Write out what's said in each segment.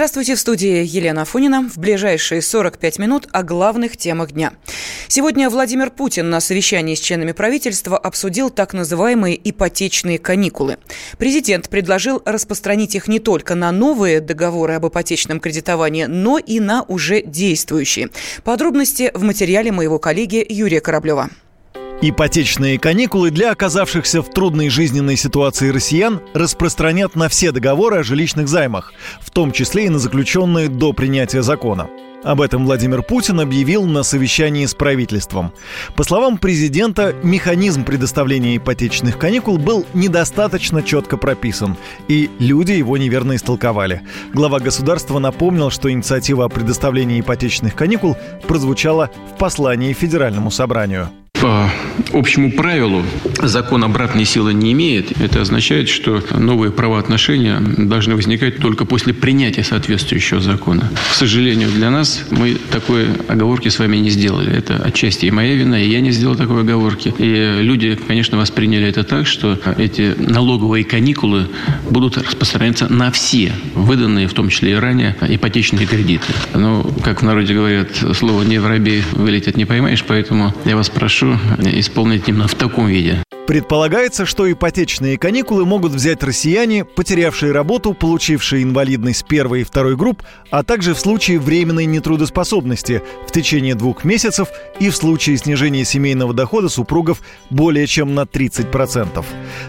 Здравствуйте, в студии Елена Фонина. В ближайшие 45 минут о главных темах дня. Сегодня Владимир Путин на совещании с членами правительства обсудил так называемые ипотечные каникулы. Президент предложил распространить их не только на новые договоры об ипотечном кредитовании, но и на уже действующие. Подробности в материале моего коллеги Юрия Кораблева. Ипотечные каникулы для оказавшихся в трудной жизненной ситуации россиян распространят на все договоры о жилищных займах, в том числе и на заключенные до принятия закона. Об этом Владимир Путин объявил на совещании с правительством. По словам президента, механизм предоставления ипотечных каникул был недостаточно четко прописан, и люди его неверно истолковали. Глава государства напомнил, что инициатива о предоставлении ипотечных каникул прозвучала в послании Федеральному собранию. По общему правилу закон обратной силы не имеет. Это означает, что новые правоотношения должны возникать только после принятия соответствующего закона. К сожалению, для нас мы такой оговорки с вами не сделали. Это отчасти и моя вина, и я не сделал такой оговорки. И люди, конечно, восприняли это так, что эти налоговые каникулы будут распространяться на все выданные, в том числе и ранее, ипотечные кредиты. Но, как в народе говорят, слово «не воробей вылетит не поймаешь», поэтому я вас прошу исполнить именно в таком виде. Предполагается, что ипотечные каникулы могут взять россияне, потерявшие работу, получившие инвалидность первой и второй групп, а также в случае временной нетрудоспособности в течение двух месяцев и в случае снижения семейного дохода супругов более чем на 30%.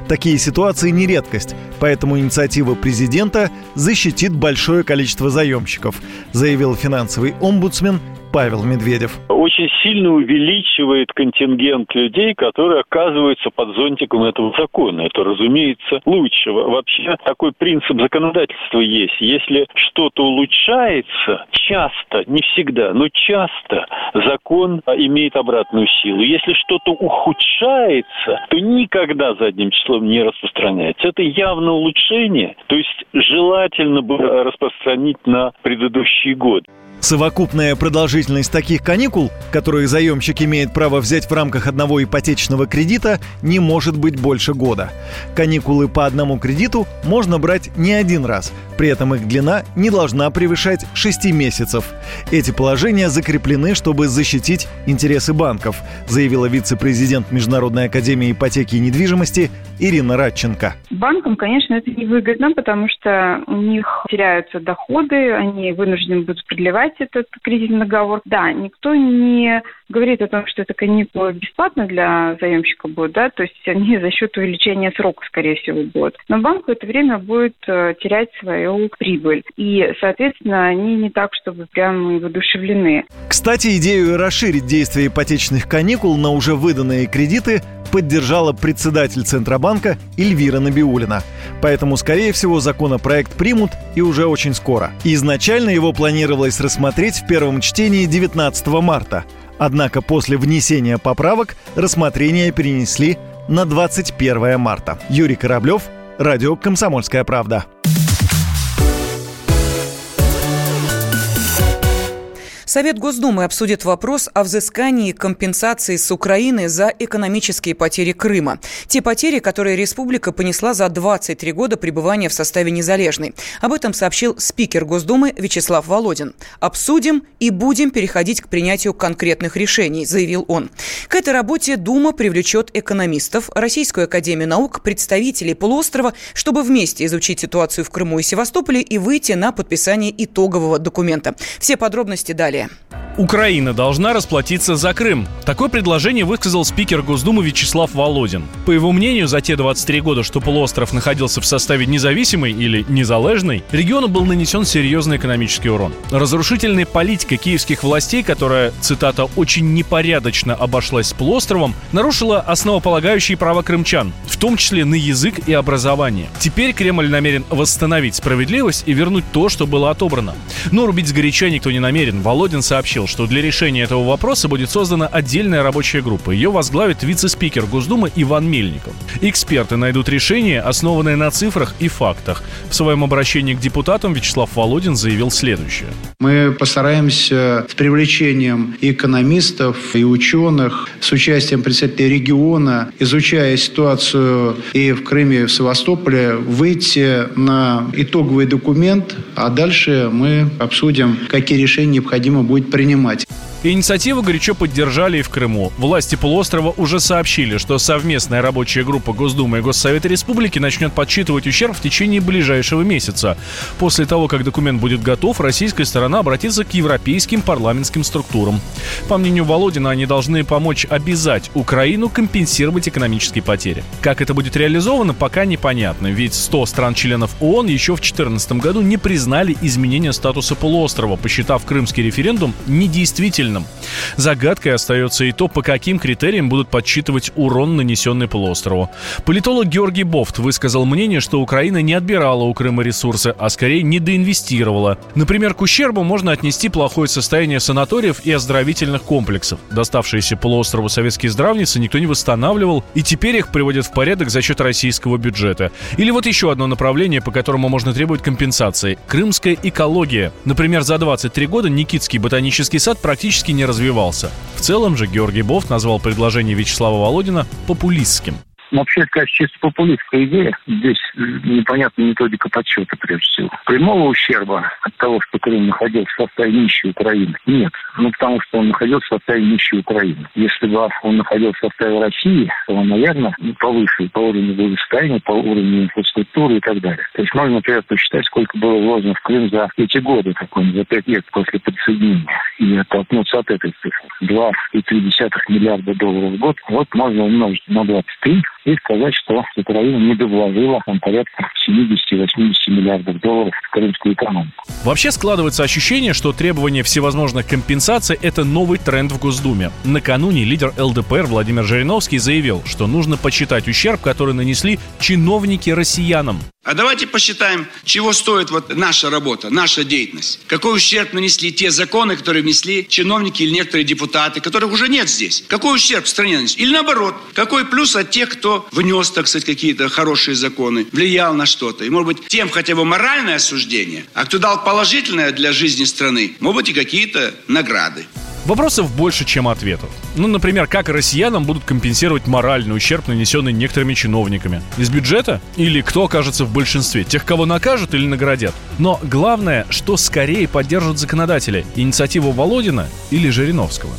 Такие ситуации не редкость, поэтому инициатива президента защитит большое количество заемщиков, заявил финансовый омбудсмен Павел Медведев. Очень сильно увеличивает контингент людей, которые оказываются под зонтиком этого закона. Это, разумеется, лучше. Вообще такой принцип законодательства есть. Если что-то улучшается, часто, не всегда, но часто закон имеет обратную силу. Если что-то ухудшается, то никогда задним числом не распространяется. Это явно улучшение, то есть желательно бы распространить на предыдущий год. Совокупная продолжительность таких каникул, которые заемщик имеет право взять в рамках одного ипотечного кредита, не может быть больше года. Каникулы по одному кредиту можно брать не один раз, при этом их длина не должна превышать 6 месяцев. Эти положения закреплены, чтобы защитить интересы банков, заявила вице-президент Международной академии ипотеки и недвижимости Ирина Радченко. Банкам, конечно, это невыгодно, потому что у них теряются доходы, они вынуждены будут продлевать этот кредитный договор. Да, никто не говорит о том, что это каникулы бесплатно для заемщика будет, да, то есть они за счет увеличения срока, скорее всего, будут. Но банк в это время будет э, терять свою прибыль. И, соответственно, они не так, чтобы прямо воодушевлены. Кстати, идею расширить действие ипотечных каникул на уже выданные кредиты поддержала председатель Центробанка Эльвира Набиулина. Поэтому, скорее всего, законопроект примут и уже очень скоро. Изначально его планировалось рассмотреть в первом чтении 19 марта. Однако после внесения поправок рассмотрение перенесли на 21 марта. Юрий Кораблев, Радио «Комсомольская правда». Совет Госдумы обсудит вопрос о взыскании компенсации с Украины за экономические потери Крыма. Те потери, которые республика понесла за 23 года пребывания в составе незалежной. Об этом сообщил спикер Госдумы Вячеслав Володин. «Обсудим и будем переходить к принятию конкретных решений», заявил он. К этой работе Дума привлечет экономистов, Российскую академию наук, представителей полуострова, чтобы вместе изучить ситуацию в Крыму и Севастополе и выйти на подписание итогового документа. Все подробности далее. Украина должна расплатиться за Крым. Такое предложение высказал спикер Госдумы Вячеслав Володин. По его мнению, за те 23 года, что полуостров находился в составе независимой или незалежной, региону был нанесен серьезный экономический урон. Разрушительная политика киевских властей, которая, цитата, «очень непорядочно обошлась с полуостровом», нарушила основополагающие права крымчан, в том числе на язык и образование. Теперь Кремль намерен восстановить справедливость и вернуть то, что было отобрано. Но рубить сгоряча никто не намерен. Володин сообщил, сообщил, что для решения этого вопроса будет создана отдельная рабочая группа. Ее возглавит вице-спикер Госдумы Иван Мельников. Эксперты найдут решение, основанное на цифрах и фактах. В своем обращении к депутатам Вячеслав Володин заявил следующее. Мы постараемся с привлечением экономистов, и ученых, с участием представителей региона, изучая ситуацию и в Крыме, и в Севастополе, выйти на итоговый документ, а дальше мы обсудим, какие решения необходимо будет принимать. Инициативу горячо поддержали и в Крыму. Власти полуострова уже сообщили, что совместная рабочая группа Госдумы и Госсовета Республики начнет подсчитывать ущерб в течение ближайшего месяца. После того, как документ будет готов, российская сторона обратится к европейским парламентским структурам. По мнению Володина, они должны помочь обязать Украину компенсировать экономические потери. Как это будет реализовано, пока непонятно, ведь 100 стран-членов ООН еще в 2014 году не признали изменения статуса полуострова, посчитав крымский референдум недействительным сильным. Загадкой остается и то, по каким критериям будут подсчитывать урон, нанесенный полуострову. Политолог Георгий Бофт высказал мнение, что Украина не отбирала у Крыма ресурсы, а скорее недоинвестировала. Например, к ущербу можно отнести плохое состояние санаториев и оздоровительных комплексов. Доставшиеся полуострову советские здравницы никто не восстанавливал, и теперь их приводят в порядок за счет российского бюджета. Или вот еще одно направление, по которому можно требовать компенсации – крымская экология. Например, за 23 года Никитский ботанический сад практически практически не развивался. В целом же Георгий Бофт назвал предложение Вячеслава Володина популистским. Но вообще, это, конечно, чисто популистская идея. Здесь непонятна методика подсчета, прежде всего. Прямого ущерба от того, что Крым находился в составе нищей Украины, нет. Ну, потому что он находился в составе нищей Украины. Если бы он находился в составе России, то он, наверное, повыше по уровню благосостояния, по уровню инфраструктуры и так далее. То есть можно, например, посчитать, сколько было вложено в Крым за эти годы, какой за пять лет после присоединения, и оттолкнуться от этой цифры. 2,3 миллиарда долларов в год. Вот можно умножить на 23, и сказать, что Украина не довложила там, порядка 70-80 миллиардов долларов в крымскую экономику. Вообще складывается ощущение, что требование всевозможных компенсаций – это новый тренд в Госдуме. Накануне лидер ЛДПР Владимир Жириновский заявил, что нужно почитать ущерб, который нанесли чиновники россиянам. А давайте посчитаем, чего стоит вот наша работа, наша деятельность. Какой ущерб нанесли те законы, которые внесли чиновники или некоторые депутаты, которых уже нет здесь. Какой ущерб в стране нанесли? Или наоборот, какой плюс от тех, кто внес, так сказать, какие-то хорошие законы, влиял на что-то. И, может быть, тем хотя бы моральное осуждение, а кто дал положительное для жизни страны, может быть, и какие-то награды. Вопросов больше, чем ответов. Ну, например, как россиянам будут компенсировать моральный ущерб, нанесенный некоторыми чиновниками? Из бюджета? Или кто окажется в большинстве? Тех, кого накажут или наградят? Но главное, что скорее поддержат законодатели? Инициативу Володина или Жириновского?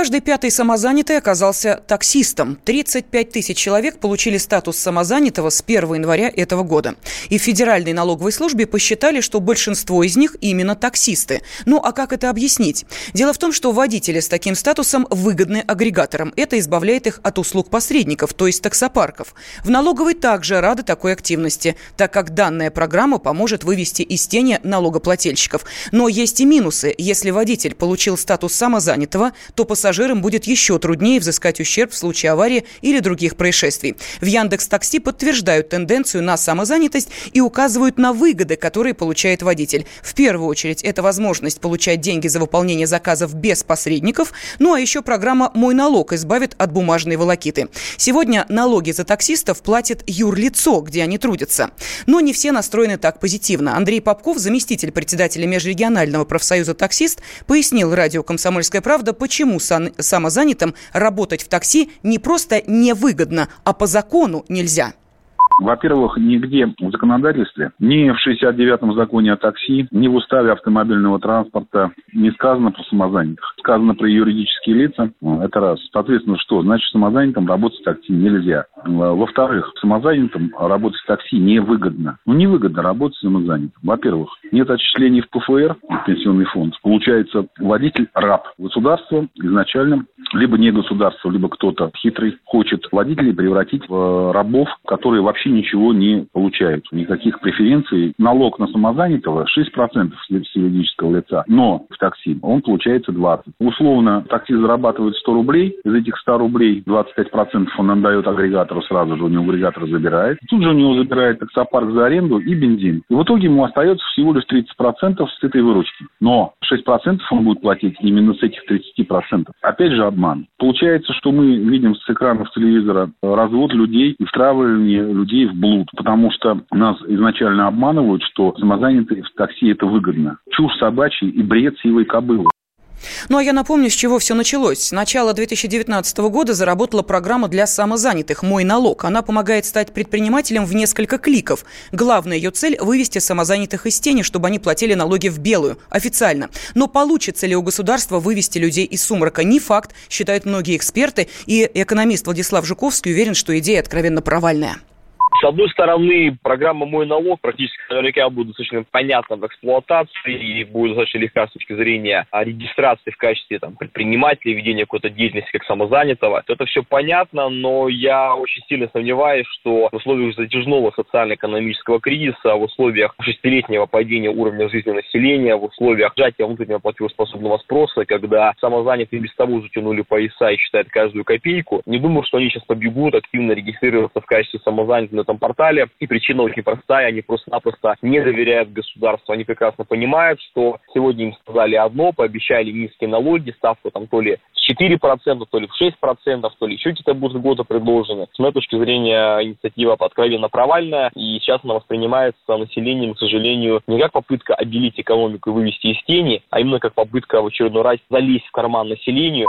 Каждый пятый самозанятый оказался таксистом. 35 тысяч человек получили статус самозанятого с 1 января этого года. И в Федеральной налоговой службе посчитали, что большинство из них именно таксисты. Ну а как это объяснить? Дело в том, что водители с таким статусом выгодны агрегаторам. Это избавляет их от услуг посредников, то есть таксопарков. В налоговой также рады такой активности, так как данная программа поможет вывести из тени налогоплательщиков. Но есть и минусы. Если водитель получил статус самозанятого, то по пассажирам будет еще труднее взыскать ущерб в случае аварии или других происшествий. В Яндекс Такси подтверждают тенденцию на самозанятость и указывают на выгоды, которые получает водитель. В первую очередь, это возможность получать деньги за выполнение заказов без посредников. Ну а еще программа «Мой налог» избавит от бумажной волокиты. Сегодня налоги за таксистов платит юрлицо, где они трудятся. Но не все настроены так позитивно. Андрей Попков, заместитель председателя Межрегионального профсоюза «Таксист», пояснил радио «Комсомольская правда», почему самозанятым работать в такси не просто невыгодно, а по закону нельзя. Во-первых, нигде в законодательстве, ни в 69-м законе о такси, ни в уставе автомобильного транспорта не сказано про самозанятых. Сказано про юридические лица. Это раз. Соответственно, что? Значит, самозанятым работать в такси нельзя. Во-вторых, самозанятым работать в такси невыгодно. Ну, невыгодно работать самозанятым. Во-первых, нет отчислений в ПФР, в пенсионный фонд. Получается, водитель раб. Государство изначально, либо не государство, либо кто-то хитрый, хочет водителей превратить в рабов, которые вообще вообще ничего не получают. Никаких преференций. Налог на самозанятого 6% с юридического лица, но в такси он получается 20. Условно, такси зарабатывает 100 рублей, из этих 100 рублей 25% он отдает агрегатору сразу же, у него агрегатор забирает. Тут же у него забирает таксопарк за аренду и бензин. И в итоге ему остается всего лишь 30% с этой выручки. Но 6% он будет платить именно с этих 30%. Опять же обман. Получается, что мы видим с экранов телевизора развод людей и втравливание людей в блуд, потому что нас изначально обманывают, что самозанятые в такси это выгодно. Чушь собачья и бред сивой кобылы. Ну а я напомню, с чего все началось. С начала 2019 года заработала программа для самозанятых «Мой налог». Она помогает стать предпринимателем в несколько кликов. Главная ее цель – вывести самозанятых из тени, чтобы они платили налоги в белую, официально. Но получится ли у государства вывести людей из сумрака? Не факт, считают многие эксперты. И экономист Владислав Жуковский уверен, что идея откровенно провальная. С одной стороны, программа «Мой налог» практически наверняка будет достаточно понятна в эксплуатации и будет достаточно легка с точки зрения регистрации в качестве там, предпринимателя, ведения какой-то деятельности как самозанятого. Это все понятно, но я очень сильно сомневаюсь, что в условиях затяжного социально-экономического кризиса, в условиях шестилетнего падения уровня жизни населения, в условиях сжатия внутреннего платежеспособного спроса, когда самозанятые без того затянули пояса и считают каждую копейку, не думаю, что они сейчас побегут активно регистрироваться в качестве самозанятых этом портале. И причина очень простая. Они просто-напросто не доверяют государству. Они прекрасно понимают, что сегодня им сказали одно, пообещали низкие налоги, ставку там то ли в 4%, то ли в 6%, то ли еще какие-то будут годы предложены. С моей точки зрения, инициатива откровенно провальная, и сейчас она воспринимается населением, к сожалению, не как попытка обелить экономику и вывести из тени, а именно как попытка в очередной раз залезть в карман населению.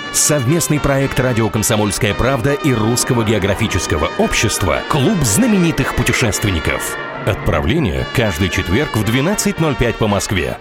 Совместный проект «Радио Комсомольская правда» и Русского географического общества «Клуб знаменитых путешественников». Отправление каждый четверг в 12.05 по Москве.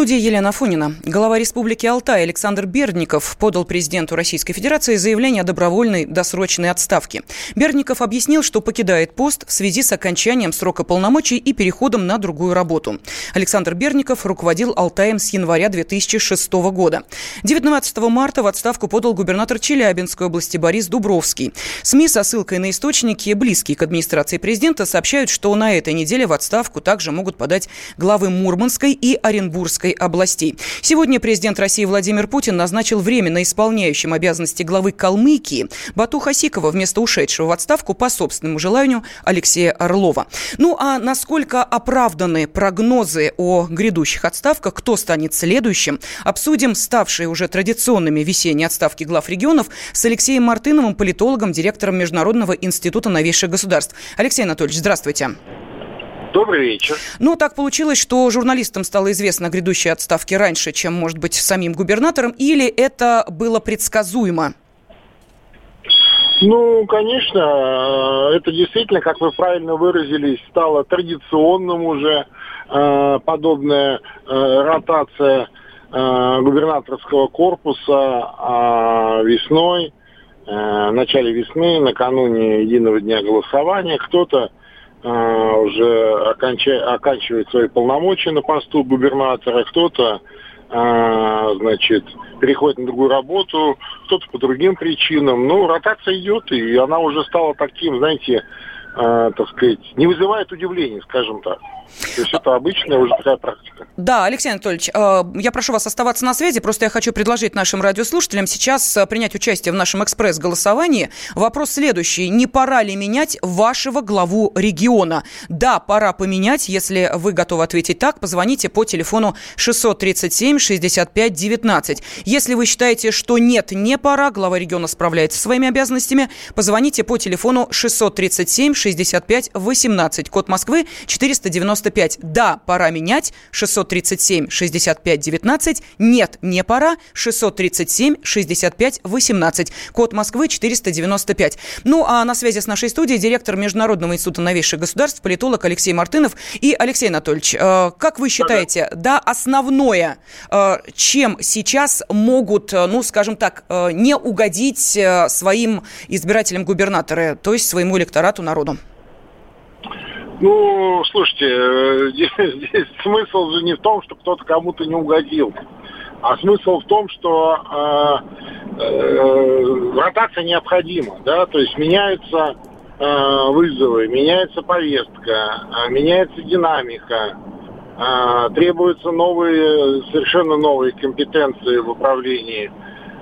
Студии Елена Фонина. Глава Республики Алтай Александр Бердников подал президенту Российской Федерации заявление о добровольной досрочной отставке. Бердников объяснил, что покидает пост в связи с окончанием срока полномочий и переходом на другую работу. Александр Бердников руководил Алтаем с января 2006 года. 19 марта в отставку подал губернатор Челябинской области Борис Дубровский. СМИ со ссылкой на источники, близкие к администрации президента, сообщают, что на этой неделе в отставку также могут подать главы Мурманской и Оренбургской Московской областей. Сегодня президент России Владимир Путин назначил временно исполняющим обязанности главы Калмыкии Бату Хасикова вместо ушедшего в отставку по собственному желанию Алексея Орлова. Ну а насколько оправданы прогнозы о грядущих отставках, кто станет следующим, обсудим ставшие уже традиционными весенние отставки глав регионов с Алексеем Мартыновым, политологом, директором Международного института новейших государств. Алексей Анатольевич, здравствуйте. Добрый вечер. Ну, так получилось, что журналистам стало известно о грядущей отставке раньше, чем, может быть, самим губернатором, или это было предсказуемо? Ну, конечно, это действительно, как вы правильно выразились, стало традиционным уже э, подобная э, ротация э, губернаторского корпуса э, весной, э, в начале весны, накануне единого дня голосования. Кто-то а, уже оконча... оканчивает свои полномочия на посту губернатора, кто-то а, значит, переходит на другую работу, кто-то по другим причинам. Ну, ротация идет, и она уже стала таким, знаете, э, так сказать, не вызывает удивления, скажем так. То есть это обычная уже такая практика. Да, Алексей Анатольевич, э, я прошу вас оставаться на связи. Просто я хочу предложить нашим радиослушателям сейчас э, принять участие в нашем экспресс-голосовании. Вопрос следующий. Не пора ли менять вашего главу региона? Да, пора поменять. Если вы готовы ответить так, позвоните по телефону 637 65 19. Если вы считаете, что нет, не пора, глава региона справляется со своими обязанностями, позвоните по телефону 637 65 18. Код Москвы 495. Да, пора менять. 637 65 19. Нет, не пора. 637 65 18. Код Москвы 495. Ну, а на связи с нашей студией директор Международного института новейших государств, политолог Алексей Мартынов. И, Алексей Анатольевич, э, как вы считаете, да, основное, э, чем сейчас могут, э, ну, скажем так, не угодить своим избирателям губернаторы, то есть своему электорату, народу? Ну, слушайте, здесь, здесь смысл же не в том, что кто-то кому-то не угодил. А смысл в том, что э, э, ротация необходима, да, то есть меняются э, вызовы, меняется повестка, э, меняется динамика, э, требуются новые, совершенно новые компетенции в управлении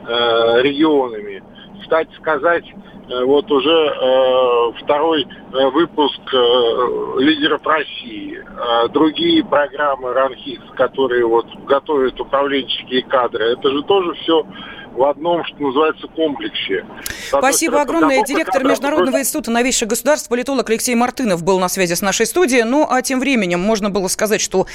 э, регионами. Кстати сказать, Э, вот уже э, второй э, выпуск э, лидеров России. Э, другие программы РАНХИКС, которые вот готовят управленческие кадры, это же тоже все в одном, что называется, комплексе. Спасибо огромное. Директор Международного института новейших государств, политолог Алексей Мартынов был на связи с нашей студией. Ну, а тем временем можно было сказать, что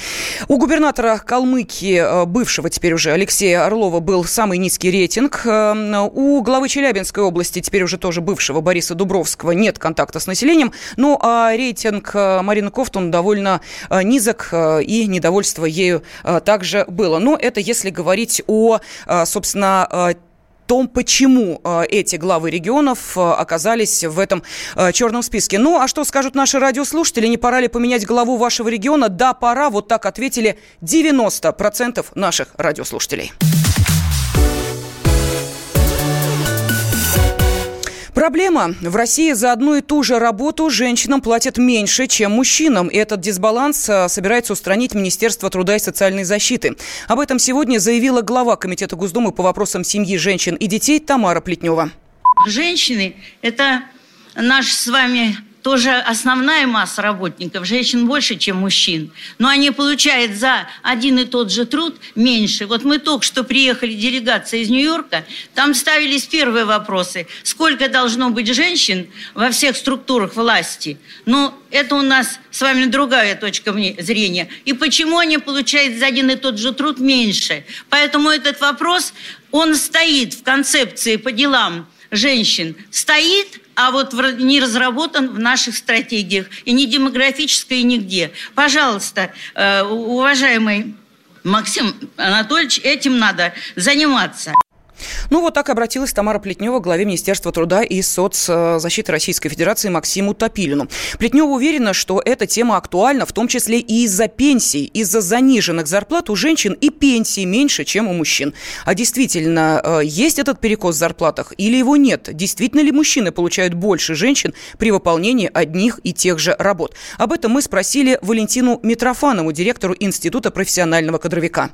у губернатора Калмыкии, э, бывшего теперь уже Алексея Орлова, был самый низкий рейтинг. Э, у главы Челябинской области, теперь уже тоже бывшего Бориса Дубровского, нет контакта с населением. Ну, а рейтинг э, Марины Кофтун довольно низок, и недовольство ею также было. Но это если говорить о, собственно, том, почему э, эти главы регионов э, оказались в этом э, черном списке. Ну, а что скажут наши радиослушатели? Не пора ли поменять главу вашего региона? Да, пора. Вот так ответили 90% наших радиослушателей. Проблема. В России за одну и ту же работу женщинам платят меньше, чем мужчинам. И этот дисбаланс а, собирается устранить Министерство труда и социальной защиты. Об этом сегодня заявила глава Комитета Госдумы по вопросам семьи, женщин и детей Тамара Плетнева. Женщины – это наш с вами тоже основная масса работников, женщин больше, чем мужчин, но они получают за один и тот же труд меньше. Вот мы только что приехали, делегация из Нью-Йорка, там ставились первые вопросы. Сколько должно быть женщин во всех структурах власти? Ну, это у нас с вами другая точка зрения. И почему они получают за один и тот же труд меньше? Поэтому этот вопрос, он стоит в концепции по делам женщин, стоит – а вот не разработан в наших стратегиях, и не демографической, и нигде. Пожалуйста, э, уважаемый Максим Анатольевич, этим надо заниматься. Ну, вот так обратилась Тамара Плетнева к главе Министерства труда и соцзащиты Российской Федерации Максиму Топилину. Плетнева уверена, что эта тема актуальна, в том числе и из-за пенсий, из-за заниженных зарплат у женщин и пенсии меньше, чем у мужчин. А действительно, э, есть этот перекос в зарплатах или его нет? Действительно ли мужчины получают больше женщин при выполнении одних и тех же работ? Об этом мы спросили Валентину Митрофанову, директору Института профессионального кадровика.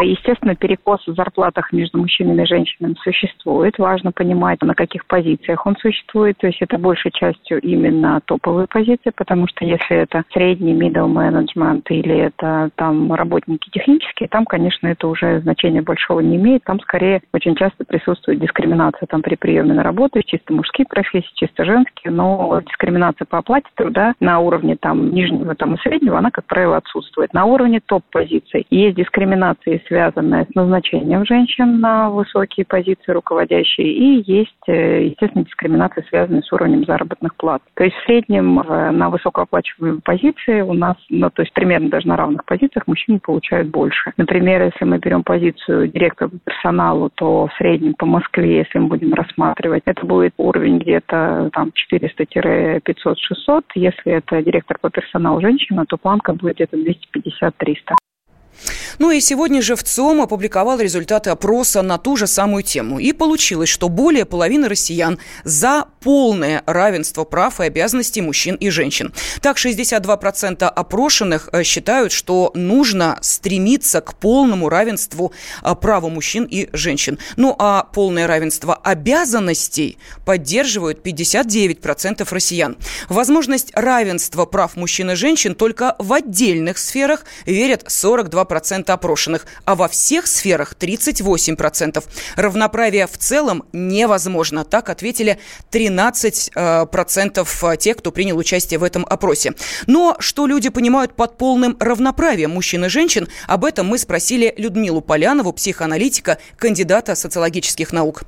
Естественно, перекос в зарплатах между мужчинами и женщинами существует. Важно понимать, на каких позициях он существует. То есть это большей частью именно топовые позиции, потому что если это средний middle management или это там работники технические, там, конечно, это уже значения большого не имеет. Там скорее очень часто присутствует дискриминация там при приеме на работу, чисто мужские профессии, чисто женские, но дискриминация по оплате труда на уровне там нижнего там и среднего, она, как правило, отсутствует. На уровне топ-позиций есть дискриминация связанная с назначением женщин на высокие позиции руководящие, и есть, э, естественно, дискриминация, связанная с уровнем заработных плат. То есть в среднем э, на высокооплачиваемой позиции у нас, ну, то есть примерно даже на равных позициях мужчины получают больше. Например, если мы берем позицию директора по персоналу, то в среднем по Москве, если мы будем рассматривать, это будет уровень где-то там 400-500-600. Если это директор по персоналу женщина, то планка будет где-то 250-300. Ну и сегодня же в ЦОМ опубликовал результаты опроса на ту же самую тему. И получилось, что более половины россиян за полное равенство прав и обязанностей мужчин и женщин. Так, 62% опрошенных э, считают, что нужно стремиться к полному равенству э, права мужчин и женщин. Ну а полное равенство обязанностей поддерживают 59% россиян. Возможность равенства прав мужчин и женщин только в отдельных сферах верят 42% опрошенных, а во всех сферах 38%. Равноправие в целом невозможно. Так ответили 13% э, тех, кто принял участие в этом опросе. Но что люди понимают под полным равноправием мужчин и женщин, об этом мы спросили Людмилу Полянову, психоаналитика, кандидата социологических наук.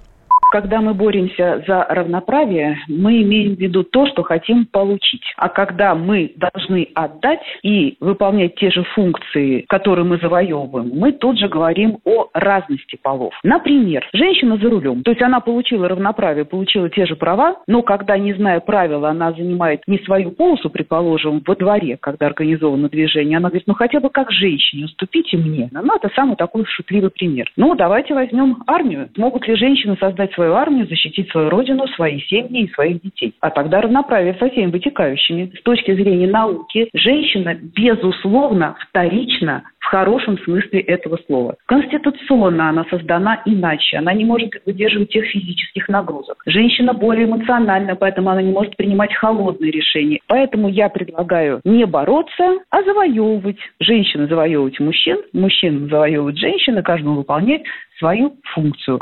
Когда мы боремся за равноправие, мы имеем в виду то, что хотим получить. А когда мы должны отдать и выполнять те же функции, которые мы завоевываем, мы тут же говорим о разности полов. Например, женщина за рулем. То есть она получила равноправие, получила те же права, но когда, не зная правил, она занимает не свою полосу, предположим, во дворе, когда организовано движение, она говорит, ну хотя бы как женщине, уступите мне. Ну, это самый такой шутливый пример. Ну, давайте возьмем армию. Могут ли женщины создать свою армию, защитить свою родину, свои семьи и своих детей. А тогда равноправие со всеми вытекающими. С точки зрения науки, женщина, безусловно, вторично в хорошем смысле этого слова. Конституционно она создана иначе. Она не может выдерживать тех физических нагрузок. Женщина более эмоциональна, поэтому она не может принимать холодные решения. Поэтому я предлагаю не бороться, а завоевывать. Женщины завоевывать мужчин, мужчин завоевывать женщин, каждому выполнять свою функцию.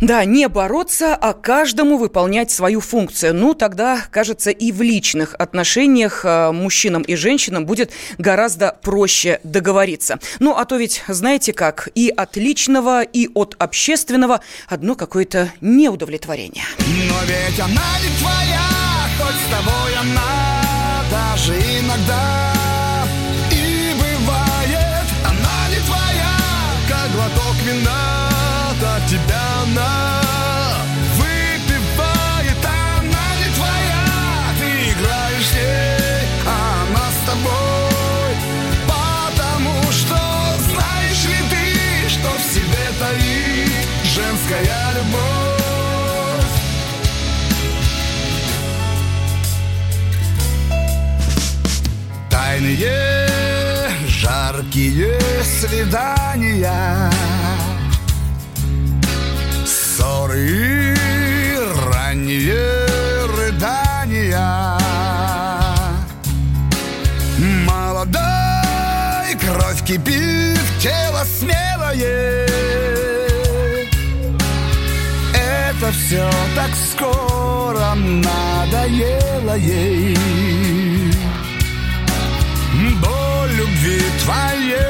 Да, не бороться, а каждому выполнять свою функцию. Ну, тогда, кажется, и в личных отношениях э, мужчинам и женщинам будет гораздо проще договориться. Ну, а то ведь, знаете как, и от личного, и от общественного одно какое-то неудовлетворение. Но ведь она не твоя, хоть с тобой она даже иногда свидания ссоры и ранние рыдания. Молодой кровь кипит, тело смелое. Это все так скоро надоело ей. Боль любви твоей.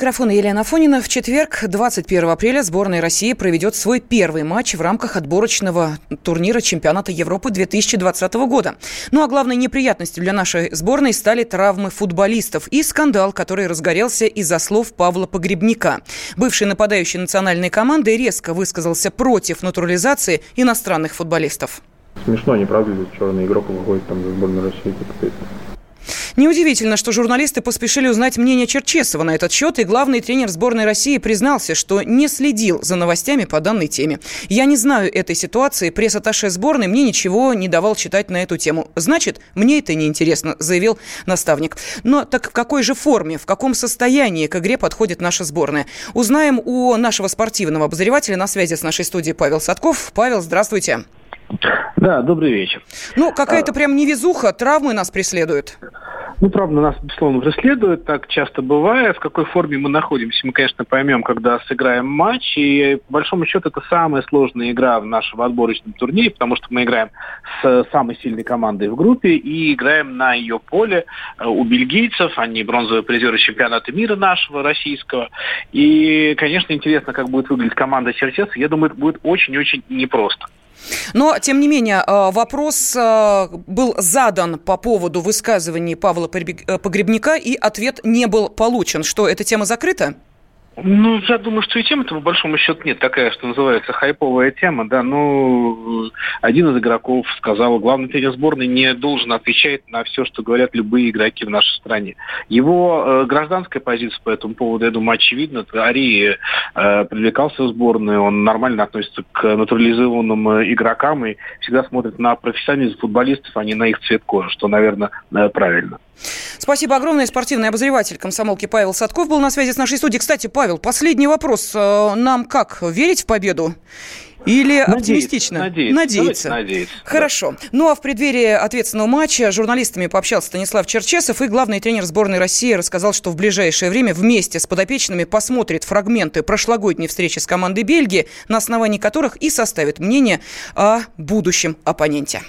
Микрофона Елена Фонина. В четверг, 21 апреля, сборная России проведет свой первый матч в рамках отборочного турнира чемпионата Европы 2020 года. Ну а главной неприятностью для нашей сборной стали травмы футболистов и скандал, который разгорелся из-за слов Павла Погребника. Бывший нападающий национальной команды резко высказался против натурализации иностранных футболистов. Смешно, не правда ли? Черный игрок выходит там за сборную России. Типа, Неудивительно, что журналисты поспешили узнать мнение Черчесова на этот счет, и главный тренер сборной России признался, что не следил за новостями по данной теме. «Я не знаю этой ситуации, пресс-атташе сборной мне ничего не давал читать на эту тему. Значит, мне это не интересно», заявил наставник. Но так в какой же форме, в каком состоянии к игре подходит наша сборная? Узнаем у нашего спортивного обозревателя на связи с нашей студией Павел Садков. Павел, здравствуйте. Да, добрый вечер. Ну, какая-то а... прям невезуха, травмы нас преследуют. Ну, правда, нас, безусловно, преследует, так часто бывает. В какой форме мы находимся, мы, конечно, поймем, когда сыграем матч. И, по большому счету, это самая сложная игра в нашем отборочном турнире, потому что мы играем с самой сильной командой в группе и играем на ее поле э, у бельгийцев. Они бронзовые призеры чемпионата мира нашего, российского. И, конечно, интересно, как будет выглядеть команда Черчеса. Я думаю, это будет очень-очень непросто. Но, тем не менее, э, вопрос э, был задан по поводу высказываний Павла э, Погребника, и ответ не был получен. Что, эта тема закрыта? Ну, я думаю, что и тема-то, по большому счету, нет. Такая, что называется, хайповая тема, да. Ну, один из игроков сказал, главный тренер сборной не должен отвечать на все, что говорят любые игроки в нашей стране. Его э, гражданская позиция по этому поводу, я думаю, очевидна. Ари э, привлекался в сборную, он нормально относится к натурализованным э, игрокам и всегда смотрит на профессионализм футболистов, а не на их цвет кожи, что, наверное, э, правильно. Спасибо огромное. Спортивный обозреватель комсомолки Павел Садков был на связи с нашей студией. Кстати, Павел, последний вопрос. Э, нам как, верить в победу? Или надеяться, оптимистично? Надеяться. Надеяться. надеяться. Хорошо. Да. Ну а в преддверии ответственного матча с журналистами пообщался Станислав Черчесов, и главный тренер сборной России рассказал, что в ближайшее время вместе с подопечными посмотрит фрагменты прошлогодней встречи с командой Бельгии, на основании которых и составит мнение о будущем оппоненте.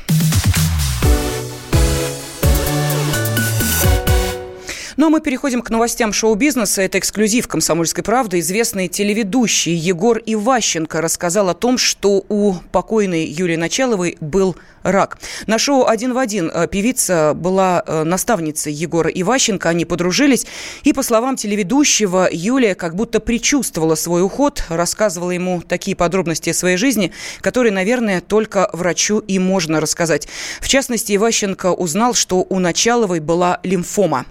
Ну а мы переходим к новостям шоу-бизнеса. Это эксклюзив «Комсомольской правды». Известный телеведущий Егор Иващенко рассказал о том, что у покойной Юлии Началовой был рак. На шоу «Один в один» э, певица была э, наставницей Егора Иващенко. Они подружились. И, по словам телеведущего, Юлия как будто предчувствовала свой уход, рассказывала ему такие подробности о своей жизни, которые, наверное, только врачу и можно рассказать. В частности, Иващенко узнал, что у Началовой была лимфома.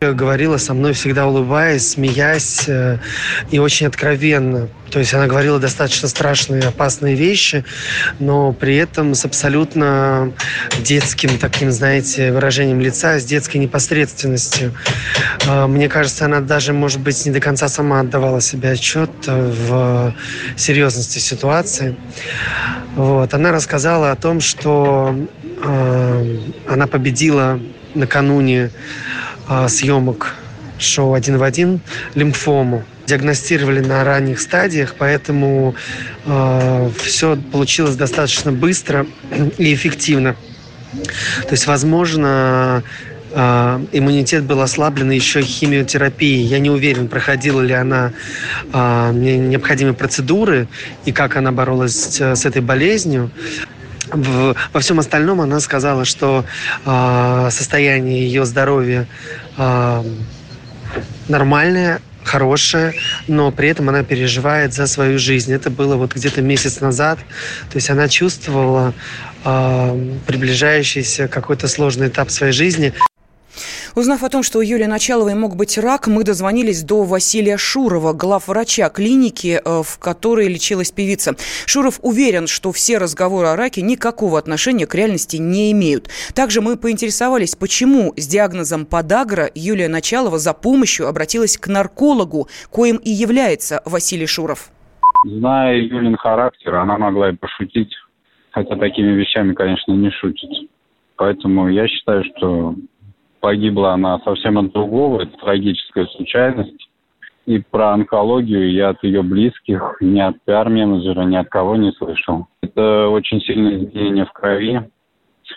Говорила со мной всегда улыбаясь, смеясь э, и очень откровенно. То есть она говорила достаточно страшные, опасные вещи, но при этом с абсолютно детским таким, знаете, выражением лица, с детской непосредственностью. Э, мне кажется, она даже, может быть, не до конца сама отдавала себе отчет в серьезности ситуации. Вот. Она рассказала о том, что э, она победила накануне э, съемок шоу «Один в один» лимфому. Диагностировали на ранних стадиях, поэтому э, все получилось достаточно быстро и эффективно. То есть, возможно, э, иммунитет был ослаблен еще химиотерапией. Я не уверен, проходила ли она э, необходимые процедуры и как она боролась с этой болезнью во всем остальном она сказала, что э, состояние ее здоровья э, нормальное, хорошее, но при этом она переживает за свою жизнь. Это было вот где-то месяц назад. То есть она чувствовала э, приближающийся какой-то сложный этап своей жизни. Узнав о том, что у Юлии Началовой мог быть рак, мы дозвонились до Василия Шурова, главврача клиники, э, в которой лечилась певица. Шуров уверен, что все разговоры о раке никакого отношения к реальности не имеют. Также мы поинтересовались, почему с диагнозом подагра Юлия Началова за помощью обратилась к наркологу, коим и является Василий Шуров. Зная Юлин характер, она могла и пошутить, хотя такими вещами, конечно, не шутит. Поэтому я считаю, что погибла она совсем от другого, это трагическая случайность. И про онкологию я от ее близких, ни от пиар-менеджера, ни от кого не слышал. Это очень сильное изменение в крови.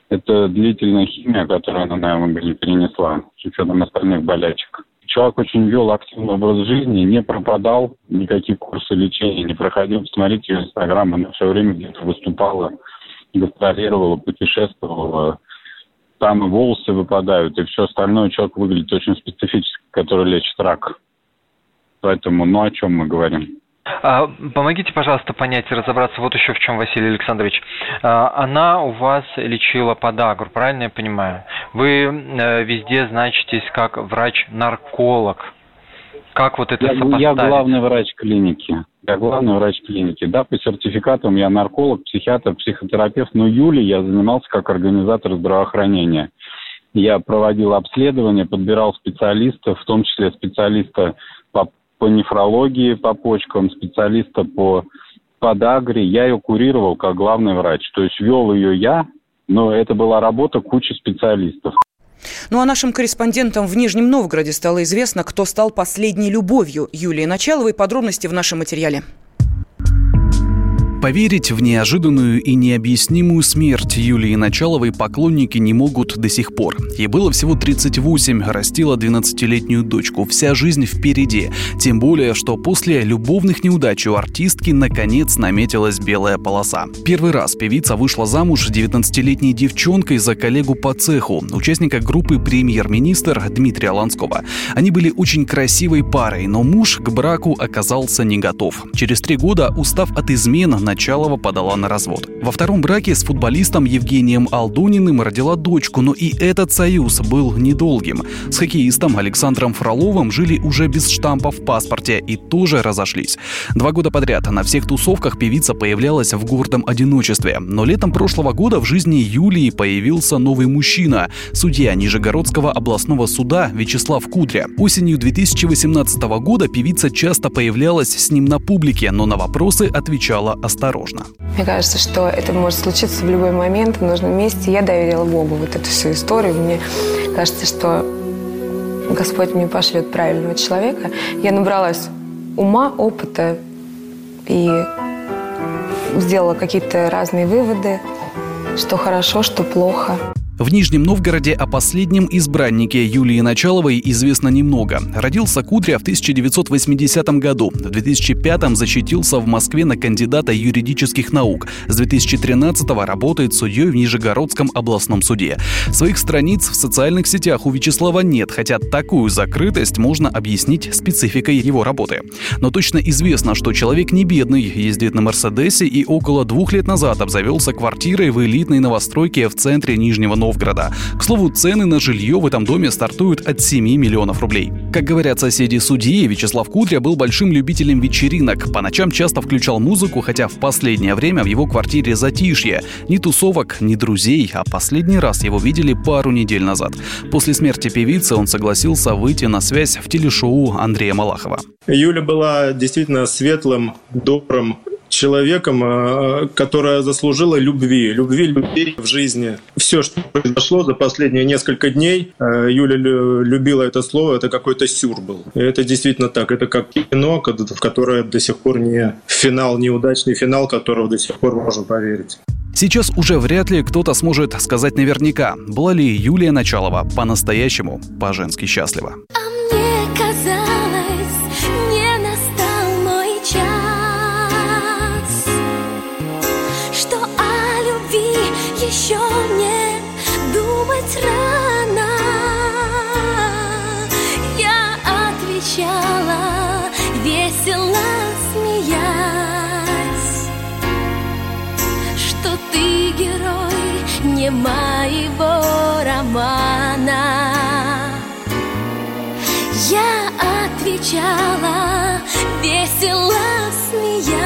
Это длительная химия, которую она, наверное, бы не перенесла с учетом остальных болячек. человек очень вел активный образ жизни, не пропадал, никакие курсы лечения не проходил. Посмотрите ее инстаграм, она все время где-то выступала, гастролировала, путешествовала. Там и волосы выпадают, и все остальное человек выглядит очень специфически, который лечит рак. Поэтому, ну о чем мы говорим? А, помогите, пожалуйста, понять и разобраться вот еще в чем, Василий Александрович. А, она у вас лечила подагру, правильно я понимаю? Вы э, везде значитесь как врач-нарколог. Как вот это я, сопоставить? Я главный врач клиники. Я главный врач клиники. Да, по сертификатам я нарколог, психиатр, психотерапевт, но Юли я занимался как организатор здравоохранения. Я проводил обследования, подбирал специалистов, в том числе специалиста по по нефрологии, по почкам, специалиста по подагре. Я ее курировал как главный врач. То есть вел ее я, но это была работа кучи специалистов. Ну а нашим корреспондентам в Нижнем Новгороде стало известно, кто стал последней любовью Юлии Началовой. Подробности в нашем материале. Поверить в неожиданную и необъяснимую смерть Юлии Началовой поклонники не могут до сих пор. Ей было всего 38, растила 12-летнюю дочку. Вся жизнь впереди. Тем более, что после любовных неудач у артистки наконец наметилась белая полоса. Первый раз певица вышла замуж 19-летней девчонкой за коллегу по цеху, участника группы «Премьер-министр» Дмитрия Ланского. Они были очень красивой парой, но муж к браку оказался не готов. Через три года, устав от измен, Началова подала на развод. Во втором браке с футболистом Евгением Алдуниным родила дочку, но и этот союз был недолгим. С хоккеистом Александром Фроловым жили уже без штампа в паспорте и тоже разошлись. Два года подряд на всех тусовках певица появлялась в гордом одиночестве. Но летом прошлого года в жизни Юлии появился новый мужчина – судья Нижегородского областного суда Вячеслав Кудря. Осенью 2018 года певица часто появлялась с ним на публике, но на вопросы отвечала осторожно осторожно. Мне кажется, что это может случиться в любой момент, в нужном месте. Я доверила Богу вот эту всю историю. Мне кажется, что Господь мне пошлет правильного человека. Я набралась ума, опыта и сделала какие-то разные выводы, что хорошо, что плохо. В Нижнем Новгороде о последнем избраннике Юлии Началовой известно немного. Родился Кудря в 1980 году. В 2005 защитился в Москве на кандидата юридических наук. С 2013 работает судьей в Нижегородском областном суде. Своих страниц в социальных сетях у Вячеслава нет, хотя такую закрытость можно объяснить спецификой его работы. Но точно известно, что человек не бедный, ездит на Мерседесе и около двух лет назад обзавелся квартирой в элитной новостройке в центре Нижнего Новгорода Новгорода. К слову, цены на жилье в этом доме стартуют от 7 миллионов рублей. Как говорят соседи судьи, Вячеслав Кудря был большим любителем вечеринок. По ночам часто включал музыку, хотя в последнее время в его квартире затишье. Ни тусовок, ни друзей, а последний раз его видели пару недель назад. После смерти певицы он согласился выйти на связь в телешоу Андрея Малахова. Юля была действительно светлым, добрым человеком, э, которая заслужила любви, любви, любви в жизни. Все, что произошло за последние несколько дней, э, Юля любила это слово, это какой-то сюр был. И это действительно так. Это как кино, в которое до сих пор не финал, неудачный финал, которого до сих пор можно поверить. Сейчас уже вряд ли кто-то сможет сказать наверняка, была ли Юлия Началова по-настоящему по-женски счастлива. А мне отвечала, весело смеясь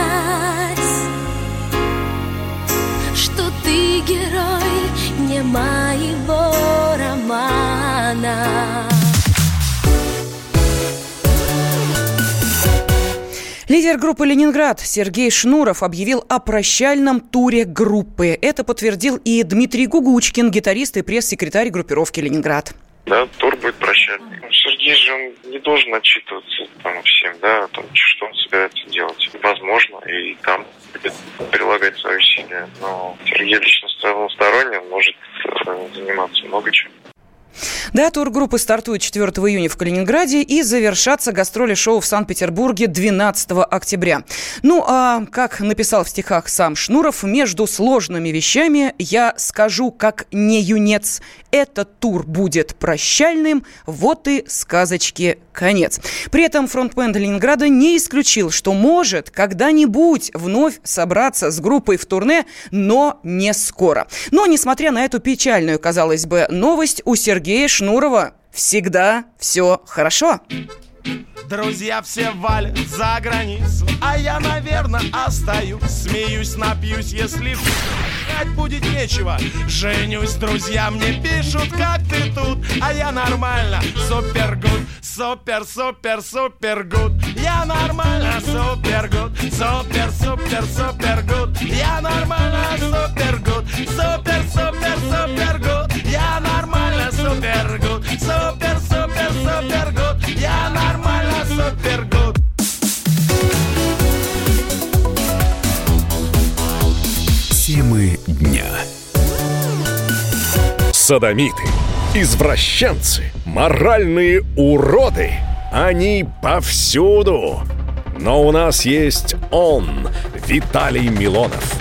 ты герой не моего романа. Лидер группы «Ленинград» Сергей Шнуров объявил о прощальном туре группы. Это подтвердил и Дмитрий Гугучкин, гитарист и пресс-секретарь группировки «Ленинград». Да, тур будет прощальный. Сергей же он не должен отчитываться там всем, да, о том, что он собирается делать. Возможно, и там будет прилагать свои усилия. Но Сергей лично сторонний, он может э, заниматься много чем. Да, тур группы стартует 4 июня в Калининграде и завершатся гастроли шоу в Санкт-Петербурге 12 октября. Ну, а как написал в стихах сам Шнуров, между сложными вещами я скажу, как не юнец, этот тур будет прощальным, вот и сказочки конец. При этом фронтмен Ленинграда не исключил, что может когда-нибудь вновь собраться с группой в турне, но не скоро. Но, несмотря на эту печальную, казалось бы, новость, у Сергея Шнурова. Всегда все хорошо. Друзья все валят за границу А я, наверное, остаюсь. Смеюсь, напьюсь, если будет нечего. Женюсь, друзья мне пишут, как ты тут А я нормально, супер good Супер, супер, супер good Я нормально, супер good Супер, супер, супер good Я нормально, супер good Супер, супер, супер good Я нормально, супер good Супер, супер, супер гуд Я нормально, супер гуд Темы дня. Садомиты, извращенцы, моральные уроды. Они повсюду. Но у нас есть он, Виталий Милонов.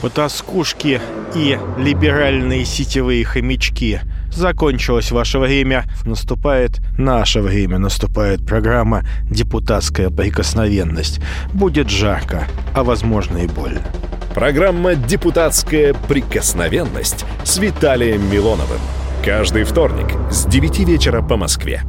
Потаскушки и либеральные сетевые хомячки. Закончилось ваше время, наступает наше время, наступает программа «Депутатская прикосновенность». Будет жарко, а возможно и больно. Программа «Депутатская прикосновенность» с Виталием Милоновым. Каждый вторник с 9 вечера по Москве.